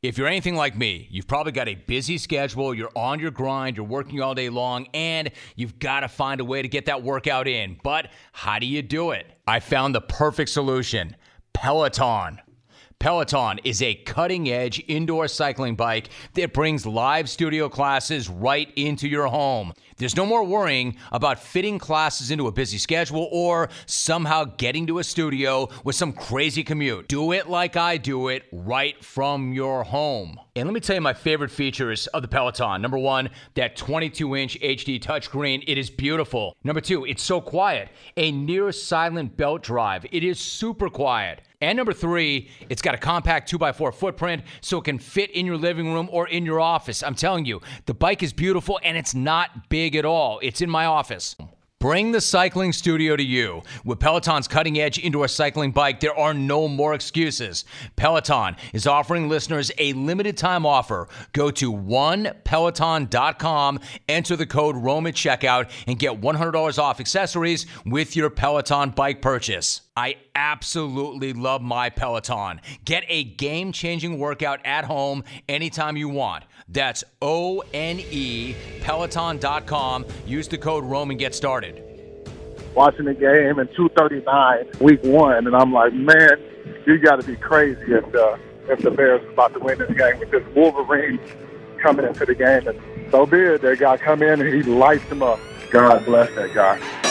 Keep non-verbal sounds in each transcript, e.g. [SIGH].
If you're anything like me, you've probably got a busy schedule, you're on your grind, you're working all day long, and you've got to find a way to get that workout in. But how do you do it? I found the perfect solution Peloton. Peloton is a cutting edge indoor cycling bike that brings live studio classes right into your home. There's no more worrying about fitting classes into a busy schedule or somehow getting to a studio with some crazy commute. Do it like I do it right from your home. And let me tell you my favorite features of the Peloton. Number one, that 22 inch HD touchscreen. It is beautiful. Number two, it's so quiet. A near silent belt drive. It is super quiet. And number three, it's got a compact 2x4 footprint so it can fit in your living room or in your office. I'm telling you, the bike is beautiful and it's not big at all. It's in my office. Bring the cycling studio to you. With Peloton's cutting edge indoor cycling bike, there are no more excuses. Peloton is offering listeners a limited time offer. Go to onepeloton.com, enter the code ROME at checkout, and get $100 off accessories with your Peloton bike purchase. I absolutely love my Peloton. Get a game changing workout at home anytime you want. That's O N E, Peloton.com. Use the code ROME and get started. Watching the game in 239, week one, and I'm like, man, you got to be crazy if the, if the Bears are about to win this game with this Wolverine coming into the game. And so be it. That guy come in and he lights them up. God bless that guy.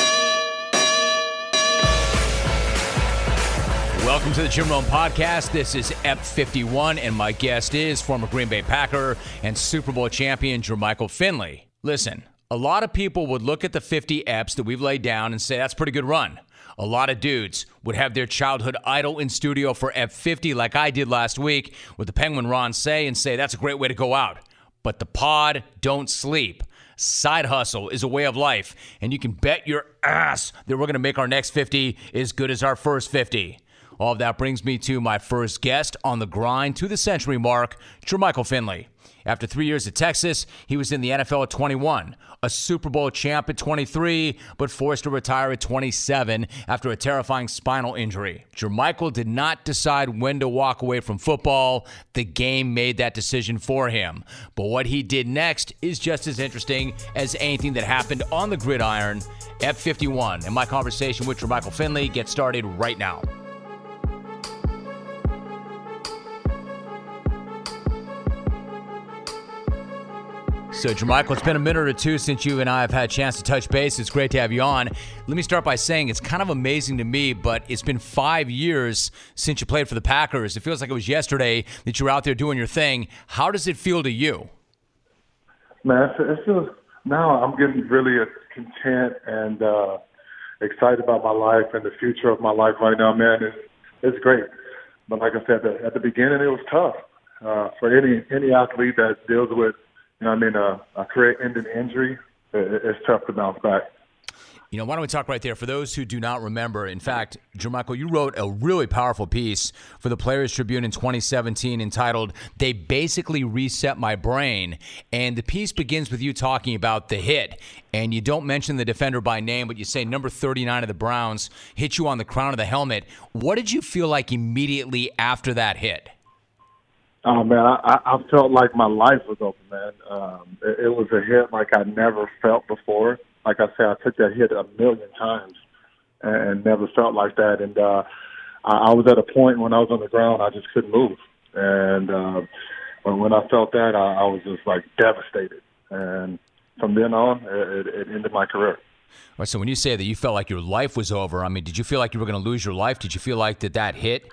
Welcome to the Jim Rome Podcast. This is EP 51, and my guest is former Green Bay Packer and Super Bowl champion Jermichael Finley. Listen, a lot of people would look at the 50 EPs that we've laid down and say that's pretty good run. A lot of dudes would have their childhood idol in studio for EP 50, like I did last week with the Penguin Ron Cey and say that's a great way to go out. But the pod don't sleep. Side hustle is a way of life, and you can bet your ass that we're going to make our next 50 as good as our first 50. All of that brings me to my first guest on the grind to the century mark, Jermichael Finley. After three years at Texas, he was in the NFL at 21, a Super Bowl champ at 23, but forced to retire at 27 after a terrifying spinal injury. Jermichael did not decide when to walk away from football. The game made that decision for him. But what he did next is just as interesting as anything that happened on the gridiron at 51. And my conversation with Jermichael Finley gets started right now. So, Jermichael, it's been a minute or two since you and I have had a chance to touch base. It's great to have you on. Let me start by saying it's kind of amazing to me, but it's been five years since you played for the Packers. It feels like it was yesterday that you were out there doing your thing. How does it feel to you? Man, it feels now I'm getting really content and uh, excited about my life and the future of my life right now. Man, it's it's great. But like I said, at the beginning, it was tough uh, for any any athlete that deals with you know, I mean, a, a career-ending injury, it, it's tough to bounce back. You know, why don't we talk right there? For those who do not remember, in fact, Jermichael, you wrote a really powerful piece for the Players Tribune in 2017 entitled They Basically Reset My Brain. And the piece begins with you talking about the hit. And you don't mention the defender by name, but you say number 39 of the Browns hit you on the crown of the helmet. What did you feel like immediately after that hit? Oh man, I, I felt like my life was over, man. Um, it, it was a hit like I never felt before. Like I said, I took that hit a million times and, and never felt like that. And uh, I, I was at a point when I was on the ground, I just couldn't move. And uh, when, when I felt that, I, I was just like devastated. And from then on, it, it ended my career. So when you say that you felt like your life was over, I mean, did you feel like you were going to lose your life? Did you feel like that that hit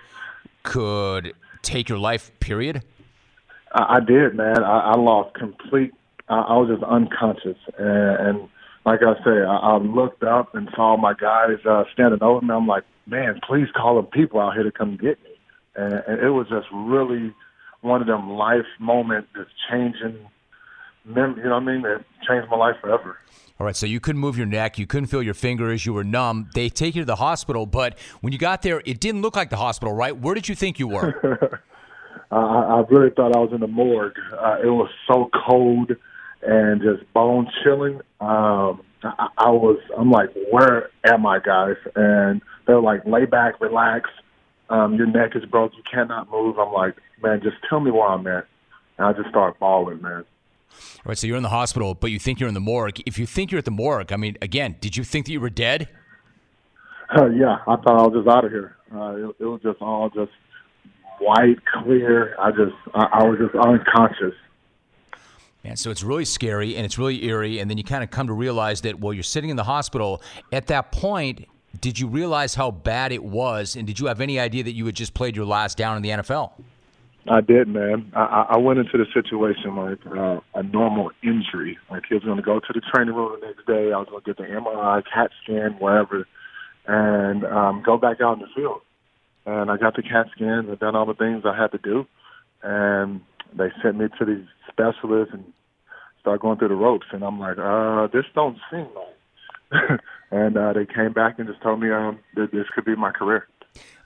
could take your life, period? I, I did, man. I, I lost complete. I, I was just unconscious, and, and like I say, I, I looked up and saw my guys uh, standing over me. I'm like, man, please call them people out here to come get me. And, and it was just really one of them life moments that's changing. Mem- you know what I mean? That changed my life forever. All right, so you couldn't move your neck, you couldn't feel your fingers, you were numb. They take you to the hospital, but when you got there, it didn't look like the hospital, right? Where did you think you were? [LAUGHS] I, I really thought I was in the morgue. Uh, it was so cold and just bone chilling. Um, I, I was, I'm like, where am I, guys? And they're like, lay back, relax. Um, your neck is broke. You cannot move. I'm like, man, just tell me where I'm at. And I just start bawling, man. Right, so you're in the hospital, but you think you're in the morgue. If you think you're at the morgue, I mean, again, did you think that you were dead? Uh, yeah, I thought I was just out of here. Uh, it, it was just all just white, clear. I just, I, I was just unconscious. Man, so it's really scary and it's really eerie, and then you kind of come to realize that while you're sitting in the hospital, at that point, did you realize how bad it was, and did you have any idea that you had just played your last down in the NFL? I did, man. I, I went into the situation like uh, a normal injury. Like he was going to go to the training room the next day. I was going to get the MRI, CAT scan, wherever, and um, go back out in the field. And I got the CAT scans and done all the things I had to do. And they sent me to these specialists and started going through the ropes. And I'm like, uh, this don't seem like. [LAUGHS] and uh, they came back and just told me um, that this could be my career.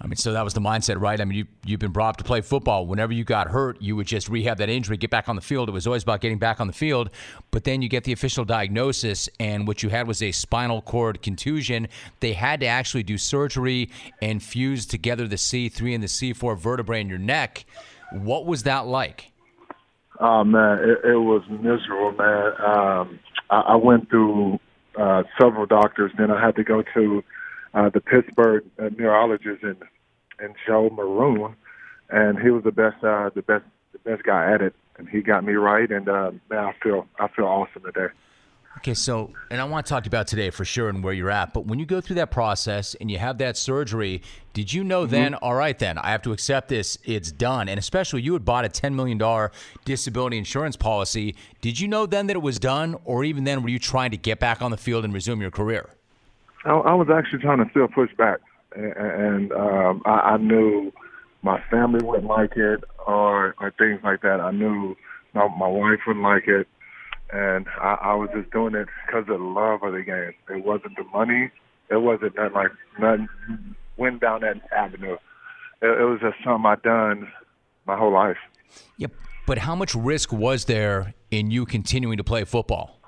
I mean, so that was the mindset, right? I mean, you, you've been brought up to play football. Whenever you got hurt, you would just rehab that injury, get back on the field. It was always about getting back on the field. But then you get the official diagnosis, and what you had was a spinal cord contusion. They had to actually do surgery and fuse together the C3 and the C4 vertebrae in your neck. What was that like? Oh, man, it, it was miserable, man. Um, I, I went through uh, several doctors. Then I had to go to uh, the Pittsburgh uh, neurologist and and Joe Maroon, and he was the best uh, the best the best guy at it, and he got me right. And uh, man, I feel I feel awesome today. Okay, so, and I want to talk about today for sure and where you're at, but when you go through that process and you have that surgery, did you know mm-hmm. then, all right, then, I have to accept this, it's done? And especially you had bought a $10 million disability insurance policy. Did you know then that it was done, or even then were you trying to get back on the field and resume your career? I, I was actually trying to still push back, and, and um, I, I knew my family wouldn't like it or, or things like that. I knew my, my wife wouldn't like it and I, I was just doing it because of the love of the game. It wasn't the money. It wasn't nothing like nothing went down that avenue. It, it was just something I done my whole life. Yep. But how much risk was there in you continuing to play football?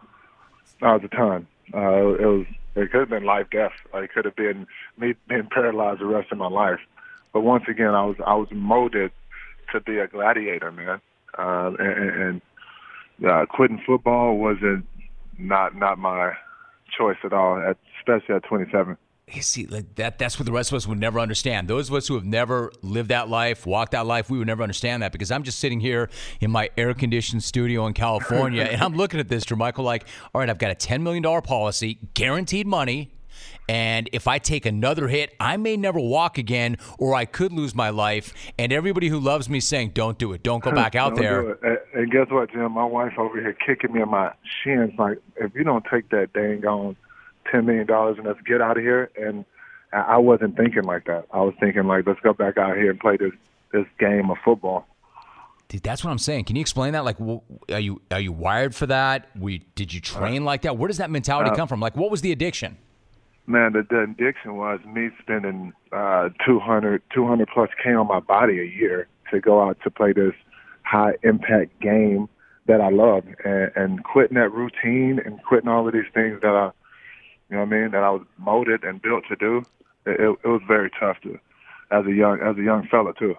Was a ton. Uh, it was. It could have been life death. It could have been me being paralyzed the rest of my life. But once again, I was I was molded to be a gladiator, man. Uh, and, and uh, quitting football wasn't not not my choice at all, at, especially at 27. You see, like that that's what the rest of us would never understand. Those of us who have never lived that life, walked that life, we would never understand that because I'm just sitting here in my air conditioned studio in California and I'm looking at this, Jermichael, like, all right, I've got a $10 million policy, guaranteed money. And if I take another hit, I may never walk again, or I could lose my life. And everybody who loves me saying, "Don't do it. Don't go back out [LAUGHS] there." And guess what, Jim? My wife over here kicking me in my shins, like, if you don't take that dang on ten million dollars and let's get out of here. And I wasn't thinking like that. I was thinking like, let's go back out here and play this this game of football. Dude, that's what I'm saying. Can you explain that? Like, are you are you wired for that? We did you train uh, like that? Where does that mentality uh, come from? Like, what was the addiction? Man, the, the addiction was me spending uh, 200, 200 plus K on my body a year to go out to play this high impact game that I love, and, and quitting that routine and quitting all of these things that I, you know, what I mean, that I was molded and built to do. It, it, it was very tough to, as a young as a young fella too.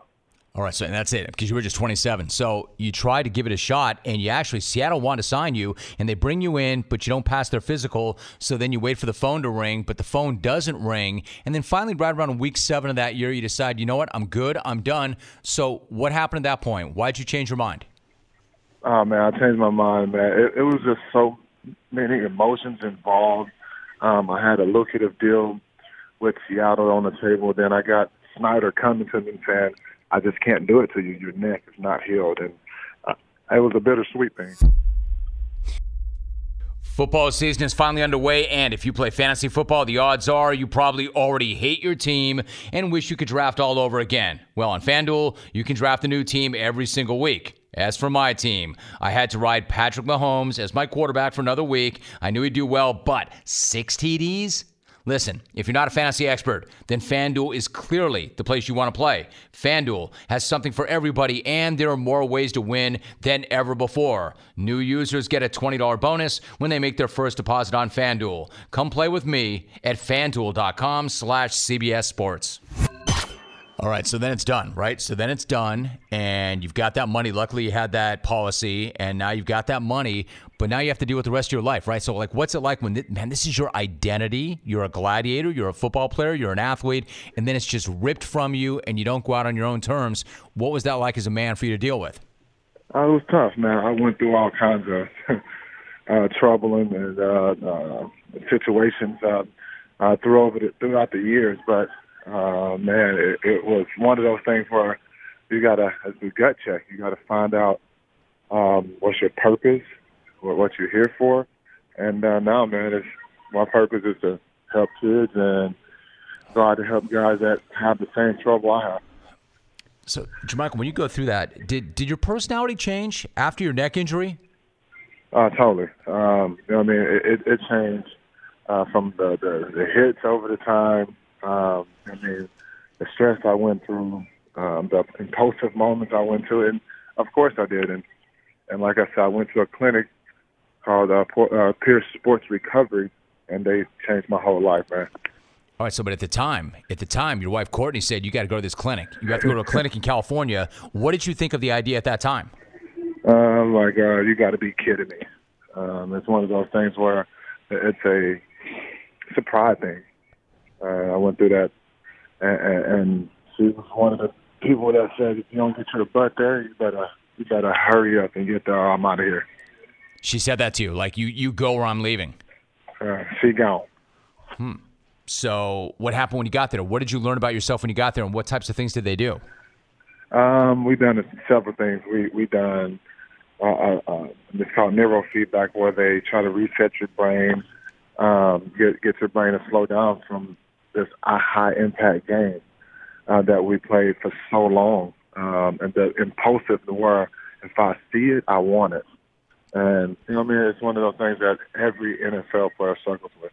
All right, so and that's it because you were just 27. So you try to give it a shot, and you actually Seattle wanted to sign you, and they bring you in, but you don't pass their physical. So then you wait for the phone to ring, but the phone doesn't ring, and then finally, right around week seven of that year, you decide, you know what, I'm good, I'm done. So what happened at that point? Why'd you change your mind? Oh man, I changed my mind, man. It, it was just so many emotions involved. Um, I had a lucrative deal with Seattle on the table. Then I got Schneider coming to me saying I just can't do it to you. Your neck is not healed, and uh, it was a bittersweet thing. Football season is finally underway, and if you play fantasy football, the odds are you probably already hate your team and wish you could draft all over again. Well, on FanDuel, you can draft a new team every single week. As for my team, I had to ride Patrick Mahomes as my quarterback for another week. I knew he'd do well, but six TDs? Listen, if you're not a fantasy expert, then FanDuel is clearly the place you want to play. FanDuel has something for everybody, and there are more ways to win than ever before. New users get a $20 bonus when they make their first deposit on FanDuel. Come play with me at fanduel.com slash CBS Sports. All right, so then it's done, right? So then it's done, and you've got that money. Luckily, you had that policy, and now you've got that money, but now you have to deal with the rest of your life, right? So, like, what's it like when, man, this is your identity? You're a gladiator, you're a football player, you're an athlete, and then it's just ripped from you, and you don't go out on your own terms. What was that like as a man for you to deal with? Uh, it was tough, man. I went through all kinds of [LAUGHS] uh, troubling and uh, uh, situations uh, uh, throughout the, throughout the years, but uh, man, it, it was one of those things where you got to, as a gut check, you got to find out um, what's your purpose, what, what you're here for. And uh, now, man, it's, my purpose is to help kids and try to help guys that have the same trouble I have. So, Jermichael, when you go through that, did did your personality change after your neck injury? Uh, totally. Um, you know, what I mean, it, it, it changed uh, from the, the the hits over the time um, I mean, the stress I went through, um, the impulsive moments I went through, and of course I did. And and like I said, I went to a clinic called uh, uh, Pierce Sports Recovery, and they changed my whole life, man. All right, so but at the time, at the time, your wife Courtney said you got to go to this clinic. You have to go to a clinic in California. What did you think of the idea at that time? Uh, like, uh, you got to be kidding me. Um, it's one of those things where it's a surprise thing. Uh, I went through that, and, and she was one of the people that said, "If you don't get your butt there, you better you better hurry up and get there. Or I'm out of here." She said that to you, like you you go or I'm leaving. Uh, she gone. Hmm. So what happened when you got there? What did you learn about yourself when you got there, and what types of things did they do? Um, we done several things. We we done uh, uh, uh, it's called neurofeedback, where they try to reset your brain, um, get get your brain to slow down from this a high impact game uh, that we played for so long, um, and the impulsive the where if I see it, I want it. And you know, I mean, it's one of those things that every NFL player struggles with.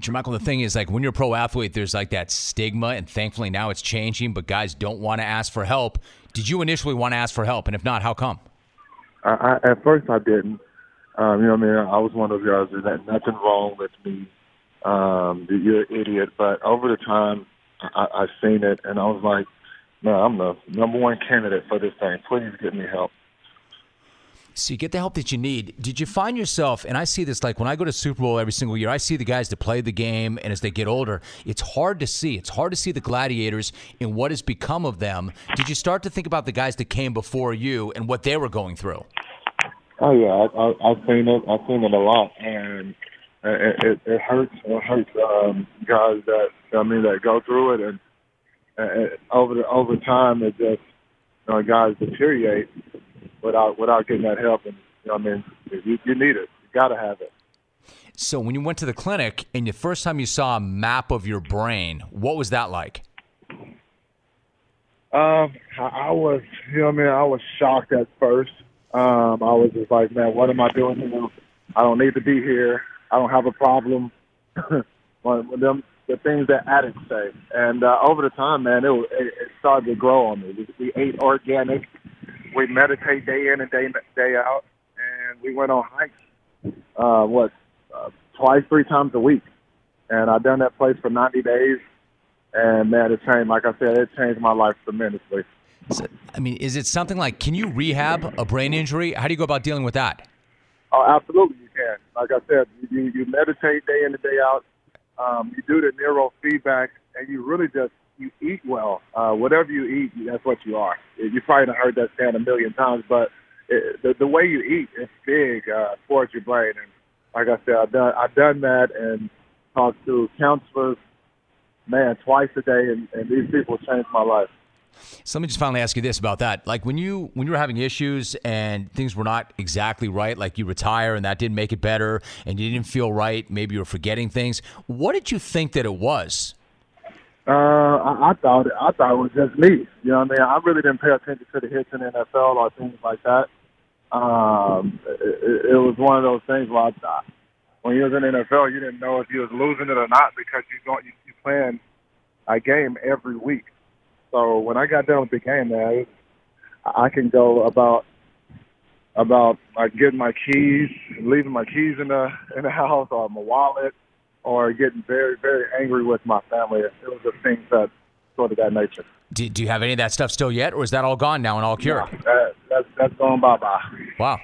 Jermichael, the thing is, like when you're a pro athlete, there's like that stigma, and thankfully now it's changing. But guys don't want to ask for help. Did you initially want to ask for help, and if not, how come? I, I, at first, I didn't. Um, you know, what I mean, I was one of those guys that nothing wrong with me um, you're an idiot. But over the time, I, I seen it, and I was like, no, I'm the number one candidate for this thing. Please get me help. So you get the help that you need. Did you find yourself, and I see this like when I go to Super Bowl every single year, I see the guys that play the game, and as they get older, it's hard to see. It's hard to see the gladiators and what has become of them. Did you start to think about the guys that came before you and what they were going through? Oh yeah, I, I, I've seen it. I've seen it a lot, and it, it, it hurts. It hurts um, guys that I mean that go through it, and, and over the, over time, it just you know, guys deteriorate without without getting that help. And you know, I mean, you, you need it. You got to have it. So when you went to the clinic and the first time you saw a map of your brain, what was that like? Um, I, I was, you know, I mean, I was shocked at first. Um, I was just like, man, what am I doing here? I don't need to be here. I don't have a problem [LAUGHS] with them the things that addicts say. And uh, over the time, man, it, it, it started to grow on me. We, we ate organic. We meditate day in and day day out, and we went on hikes. Uh, what uh, twice, three times a week, and I've done that place for 90 days. And man, it changed. Like I said, it changed my life tremendously. So, I mean, is it something like can you rehab a brain injury? How do you go about dealing with that? Oh, absolutely, you can. Like I said, you, you meditate day in and day out. Um, you do the neurofeedback, and you really just you eat well. Uh, whatever you eat, that's what you are. You probably have heard that saying a million times, but it, the, the way you eat is big uh, towards your brain. And like I said, I've done I've done that and talked to counselors, man, twice a day, and, and these people changed my life. So let me just finally ask you this about that. Like when you when you were having issues and things were not exactly right, like you retire and that didn't make it better, and you didn't feel right, maybe you were forgetting things. What did you think that it was? Uh, I, I thought I thought it was just me. You know, what I mean, I really didn't pay attention to the hits in the NFL or things like that. Um, it, it was one of those things where I thought when you was in the NFL, you didn't know if you was losing it or not because you don't you, you playing a game every week. So when I got done with the game, man, I can go about about like getting my keys, leaving my keys in the in the [LAUGHS] house or my wallet, or getting very very angry with my family. It was the things that sort of that nature. Do, do you have any of that stuff still yet, or is that all gone now and all cured? Yeah, that, that's that's gone bye bye. Wow,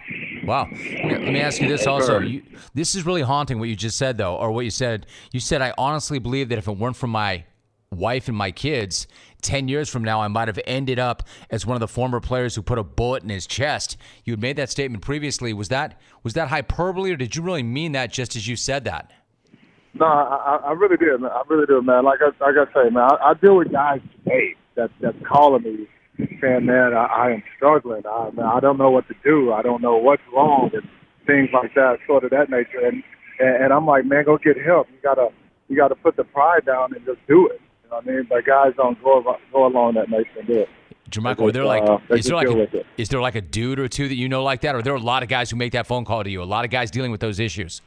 wow. Let me, let me ask you this also. You, this is really haunting what you just said, though, or what you said. You said, "I honestly believe that if it weren't for my wife and my kids, 10 years from now, I might have ended up as one of the former players who put a bullet in his chest. You had made that statement previously. Was that was that hyperbole, or did you really mean that just as you said that? No, I, I really did. Man. I really did, man. Like I, like I say, man, I, I deal with guys today that that's calling me saying, man, I, I am struggling. I, man, I don't know what to do. I don't know what's wrong and things like that, sort of that nature. And and, and I'm like, man, go get help. You gotta you gotta put the pride down and just do it. Know what I mean? But guys don't go go along that nature and do it. Jermichael, are there like uh, is there like a, is there like a dude or two that you know like that, or are there a lot of guys who make that phone call to you? A lot of guys dealing with those issues.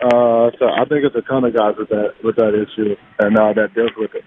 Uh, so I think it's a ton of guys with that with that issue and uh, that deals with it.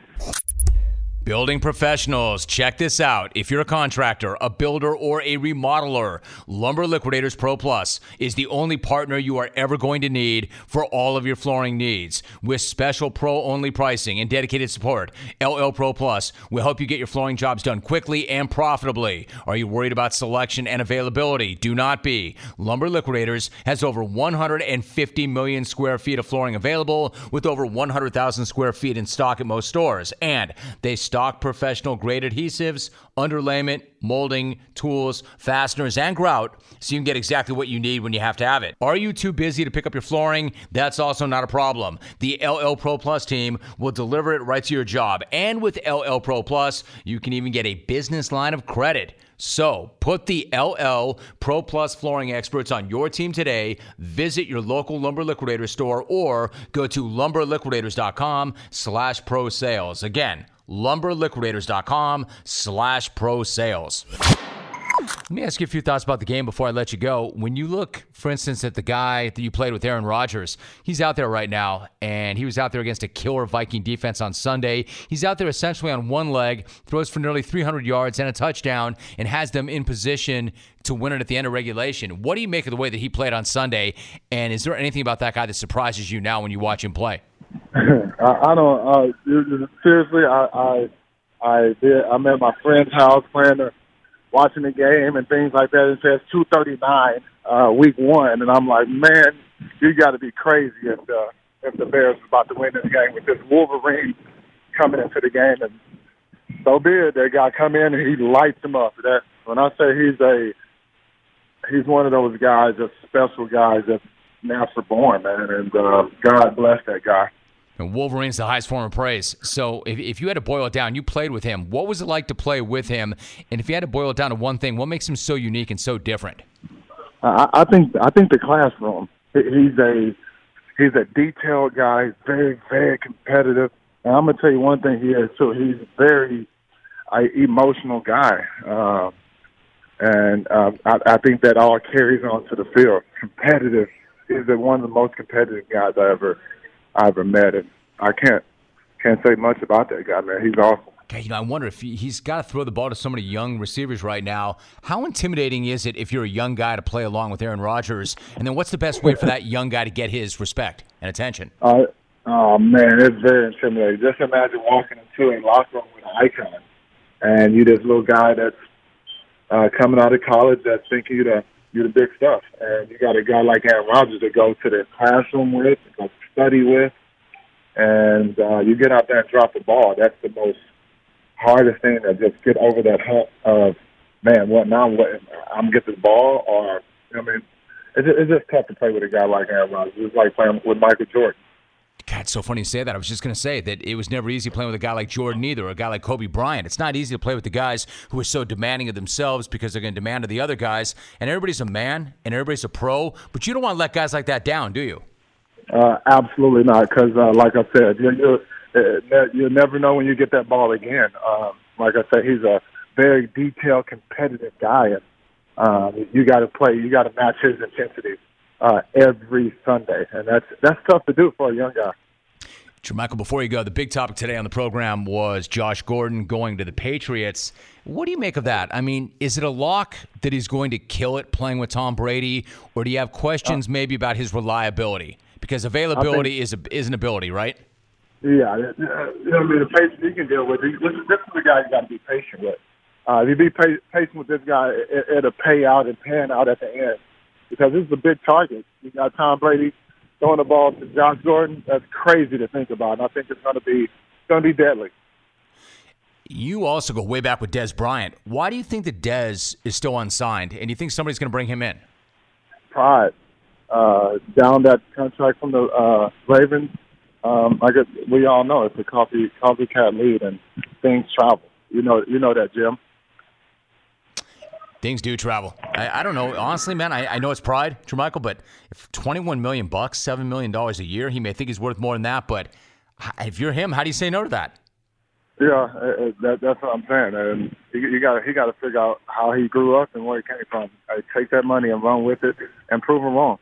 Building professionals, check this out. If you're a contractor, a builder, or a remodeler, Lumber Liquidators Pro Plus is the only partner you are ever going to need for all of your flooring needs. With special pro only pricing and dedicated support, LL Pro Plus will help you get your flooring jobs done quickly and profitably. Are you worried about selection and availability? Do not be. Lumber Liquidators has over 150 million square feet of flooring available with over 100,000 square feet in stock at most stores. And they stock professional grade adhesives, underlayment, molding, tools, fasteners, and grout so you can get exactly what you need when you have to have it. Are you too busy to pick up your flooring? That's also not a problem. The LL Pro Plus team will deliver it right to your job. And with LL Pro Plus, you can even get a business line of credit. So put the LL Pro Plus flooring experts on your team today. Visit your local Lumber Liquidator store or go to lumberliquidators.com slash pro sales. Again, lumberliquidators.com slash pro sales. Let me ask you a few thoughts about the game before I let you go. When you look, for instance, at the guy that you played with, Aaron Rodgers, he's out there right now, and he was out there against a killer Viking defense on Sunday. He's out there essentially on one leg, throws for nearly 300 yards and a touchdown, and has them in position to win it at the end of regulation. What do you make of the way that he played on Sunday? And is there anything about that guy that surprises you now when you watch him play? I, I don't. Uh, seriously, I, I I did. I'm at my friend's house playing the, watching the game and things like that. It says 239, uh, week one, and I'm like, man, you got to be crazy if the if the Bears is about to win this game with this Wolverine coming into the game, and so be it. That guy come in and he lights them up. That when I say he's a he's one of those guys, a special guys that's natural born, man, and uh, God bless that guy. And Wolverine's the highest form of praise. So if, if you had to boil it down, you played with him. What was it like to play with him? And if you had to boil it down to one thing, what makes him so unique and so different? I, think I think the classroom. He's a he's a detailed guy. He's very very competitive. And I'm gonna tell you one thing he is too. He's a very uh, emotional guy, uh, and uh, I, I think that all carries on to the field. Competitive. He's one of the most competitive guys I ever I ever met, and I can't can't say much about that guy, man. He's awesome. Okay, you know, I wonder if he, he's got to throw the ball to so many young receivers right now. How intimidating is it if you're a young guy to play along with Aaron Rodgers? And then what's the best way for that young guy to get his respect and attention? Uh, oh man, it's very intimidating. Just imagine walking into a locker room with an icon, and you this little guy that's uh, coming out of college that's thinking you the you're the big stuff, and you got a guy like Aaron Rodgers to go to the classroom with, to go study with, and uh, you get out there and drop the ball. That's the most hardest thing to just get over that hump of, man, what now? What I'm get the ball, or I mean, it's just tough to play with a guy like Aaron Rodgers. It's like playing with Michael Jordan. God, it's so funny you say that. I was just going to say that it was never easy playing with a guy like Jordan either, or a guy like Kobe Bryant. It's not easy to play with the guys who are so demanding of themselves because they're going to demand of the other guys. And everybody's a man and everybody's a pro, but you don't want to let guys like that down, do you? Uh, absolutely not, because uh, like I said, you you uh, never know when you get that ball again. Um, like I said, he's a very detailed, competitive guy, and um, you got to play. You got to match his intensity uh, every Sunday, and that's that's tough to do for a young guy. Michael, before you go, the big topic today on the program was Josh Gordon going to the Patriots. What do you make of that? I mean, is it a lock that he's going to kill it playing with Tom Brady, or do you have questions maybe about his reliability? Because availability think, is a, is an ability, right? Yeah, you know, I mean, the patience you can deal with. This, this is the guy you got to be patient with. Uh, if you be patient with this guy, it, it'll pay out and pan out at the end because this is a big target. You got Tom Brady throwing the ball to Josh Gordon. That's crazy to think about. And I think it's going to be going to be deadly. You also go way back with Dez Bryant. Why do you think that Dez is still unsigned, and you think somebody's going to bring him in? Pride. Uh, down that contract from the uh, Ravens. Um, I guess we all know it's a coffee copycat lead, and things travel. You know, you know that, Jim. Things do travel. I, I don't know. Honestly, man, I, I know it's pride, Jermichael, but if 21 million bucks, $7 million a year, he may think he's worth more than that. But if you're him, how do you say no to that? Yeah, uh, uh, that, that's what I'm saying. And you, you got he got to figure out how he grew up and where he came from. I take that money and run with it and prove him wrong.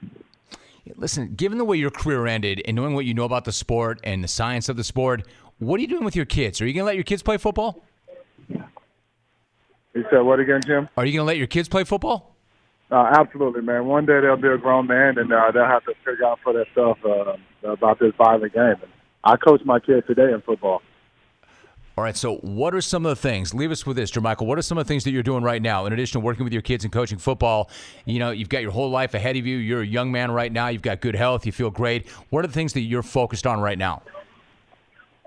Listen, given the way your career ended and knowing what you know about the sport and the science of the sport, what are you doing with your kids? Are you going to let your kids play football? You said what again, Jim? Are you going to let your kids play football? Uh, absolutely, man. One day they'll be a grown man, and uh, they'll have to figure out for themselves uh, about this violent game. And I coach my kids today in football. All right. So, what are some of the things? Leave us with this, Jermichael. What are some of the things that you're doing right now, in addition to working with your kids and coaching football? You know, you've got your whole life ahead of you. You're a young man right now. You've got good health. You feel great. What are the things that you're focused on right now?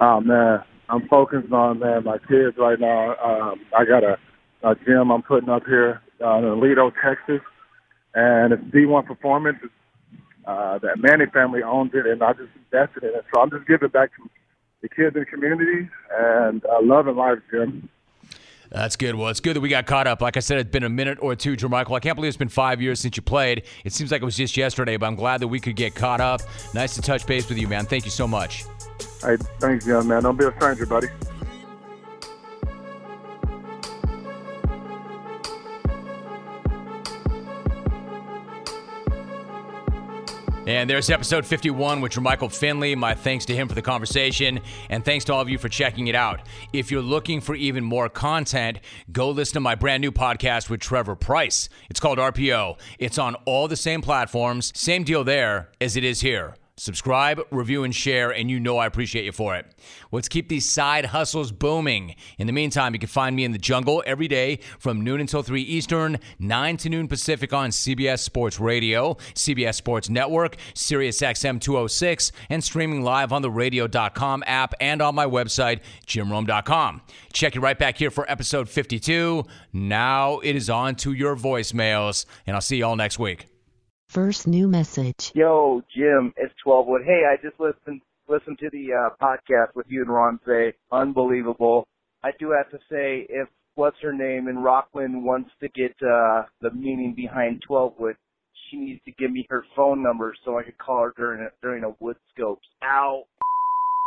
Oh man, I'm focused on man my kids right now. Um, I got a uh, gym I'm putting up here uh, in Aledo, Texas, and it's D1 Performance. Uh, that Manny family owns it, and I just invested in it. So I'm just giving it back to the kids in the community, and I love and life, Jim. That's good. Well, it's good that we got caught up. Like I said, it's been a minute or two, Jermichael. I can't believe it's been five years since you played. It seems like it was just yesterday, but I'm glad that we could get caught up. Nice to touch base with you, man. Thank you so much. Hey, thanks, young man. Don't be a stranger, buddy. And there's episode 51 with Michael Finley. My thanks to him for the conversation, and thanks to all of you for checking it out. If you're looking for even more content, go listen to my brand new podcast with Trevor Price. It's called RPO. It's on all the same platforms, same deal there as it is here. Subscribe, review, and share, and you know I appreciate you for it. Let's keep these side hustles booming. In the meantime, you can find me in the jungle every day from noon until 3 Eastern, 9 to noon Pacific on CBS Sports Radio, CBS Sports Network, Sirius XM 206, and streaming live on the radio.com app and on my website, jimrome.com. Check you right back here for episode 52. Now it is on to your voicemails, and I'll see you all next week. First new message. Yo, Jim, it's 12 Wood. Hey, I just listened listened to the uh, podcast with you and Ron Cey unbelievable. I do have to say, if what's her name in Rockland wants to get uh, the meaning behind 12 Wood, she needs to give me her phone number so I could call her during a, during a wood scopes. Ow.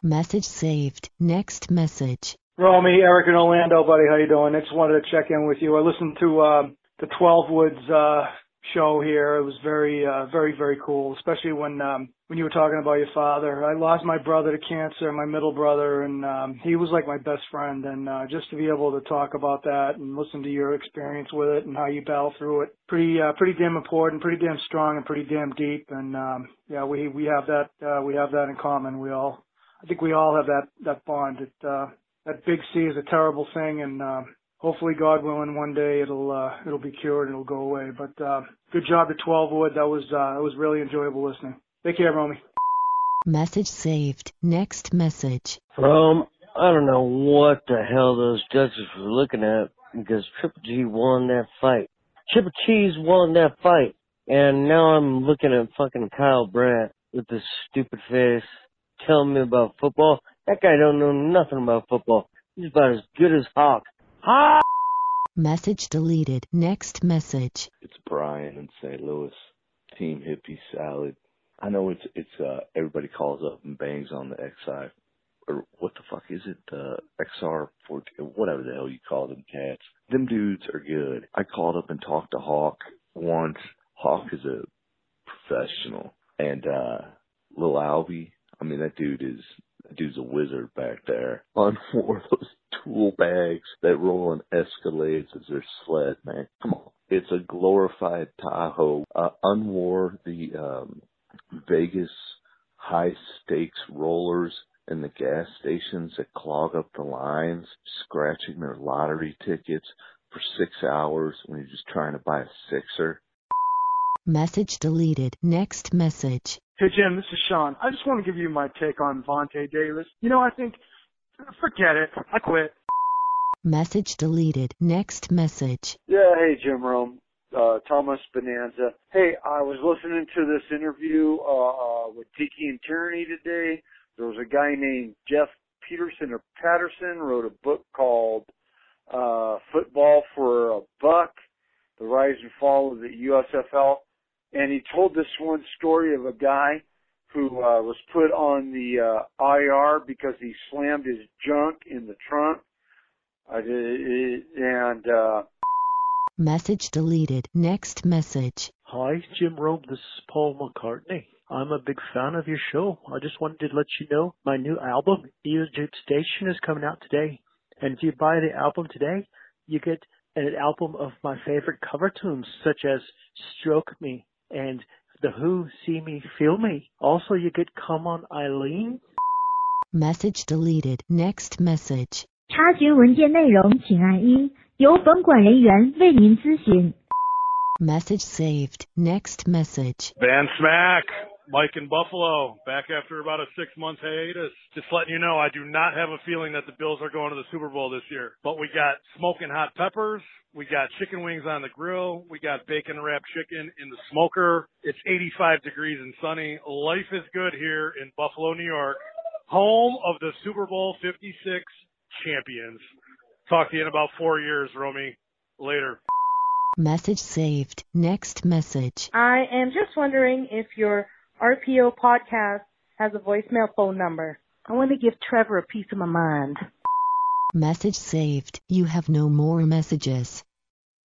Message saved. Next message. Romy, Eric in Orlando, buddy. How you doing? I just wanted to check in with you. I listened to uh, the 12 Woods uh, show here. It was very, uh, very, very cool, especially when, um, when you were talking about your father. I lost my brother to cancer, my middle brother, and, um, he was like my best friend. And, uh, just to be able to talk about that and listen to your experience with it and how you battle through it, pretty, uh, pretty damn important, pretty damn strong and pretty damn deep. And, um, yeah, we, we have that, uh, we have that in common. We all, I think we all have that, that bond. It, uh, that big C is a terrible thing and, um, hopefully, God willing, one day it'll uh, it'll be cured and it'll go away. But uh, good job to 12 Wood. That was uh, that was really enjoyable listening. Take care, Romy. Message saved. Next message. From I don't know what the hell those judges were looking at because Triple G won that fight. Triple Cheese won that fight, and now I'm looking at fucking Kyle Brandt with this stupid face telling me about football. That guy don't know nothing about football. He's about as good as Hawk. Ah! Message deleted. Next message. It's Brian in St. Louis. Team Hippie Salad. I know it's it's uh everybody calls up and bangs on the XI or what the fuck is it? Uh XR fourteen whatever the hell you call them cats. Them dudes are good. I called up and talked to Hawk once. Hawk is a professional. And uh Lil Albie, I mean that dude is that dude's a wizard back there [LAUGHS] on four of those tool bags that roll on Escalades as their sled, man. Come on. It's a glorified Tahoe. Uh, unwore the um, Vegas high stakes rollers in the gas stations that clog up the lines, scratching their lottery tickets for six hours when you're just trying to buy a sixer. Message deleted. Next message. Hey Jim, this is Sean. I just want to give you my take on Vontae Davis. You know, I think, forget it. I quit. Message deleted. Next message. Yeah, hey Jim Rome, uh, Thomas Bonanza. Hey, I was listening to this interview uh, uh, with Tiki and Tierney today. There was a guy named Jeff Peterson or Patterson wrote a book called uh, Football for a Buck: The Rise and Fall of the USFL, and he told this one story of a guy who uh, was put on the uh, IR because he slammed his junk in the trunk. I did, and uh, Message deleted. Next message. Hi, Jim Rome. This is Paul McCartney. I'm a big fan of your show. I just wanted to let you know my new album, Egypt Station, is coming out today. And if you buy the album today, you get an album of my favorite cover tunes, such as Stroke Me and The Who, See Me, Feel Me. Also, you get Come On Eileen. Message deleted. Next message. 查询文件内容，请按一，由本管人员为您咨询。 Message saved. Next message. Van Smack, Mike in Buffalo, back after about a six month hiatus. Just letting you know, I do not have a feeling that the Bills are going to the Super Bowl this year. But we got smoking hot peppers. We got chicken wings on the grill. We got bacon wrapped chicken in the smoker. It's 85 degrees and sunny. Life is good here in Buffalo, New York, home of the Super Bowl 56 champions. Talk to you in about four years, Romy. Later. Message saved. Next message. I am just wondering if your RPO podcast has a voicemail phone number. I want to give Trevor a piece of my mind. Message saved. You have no more messages.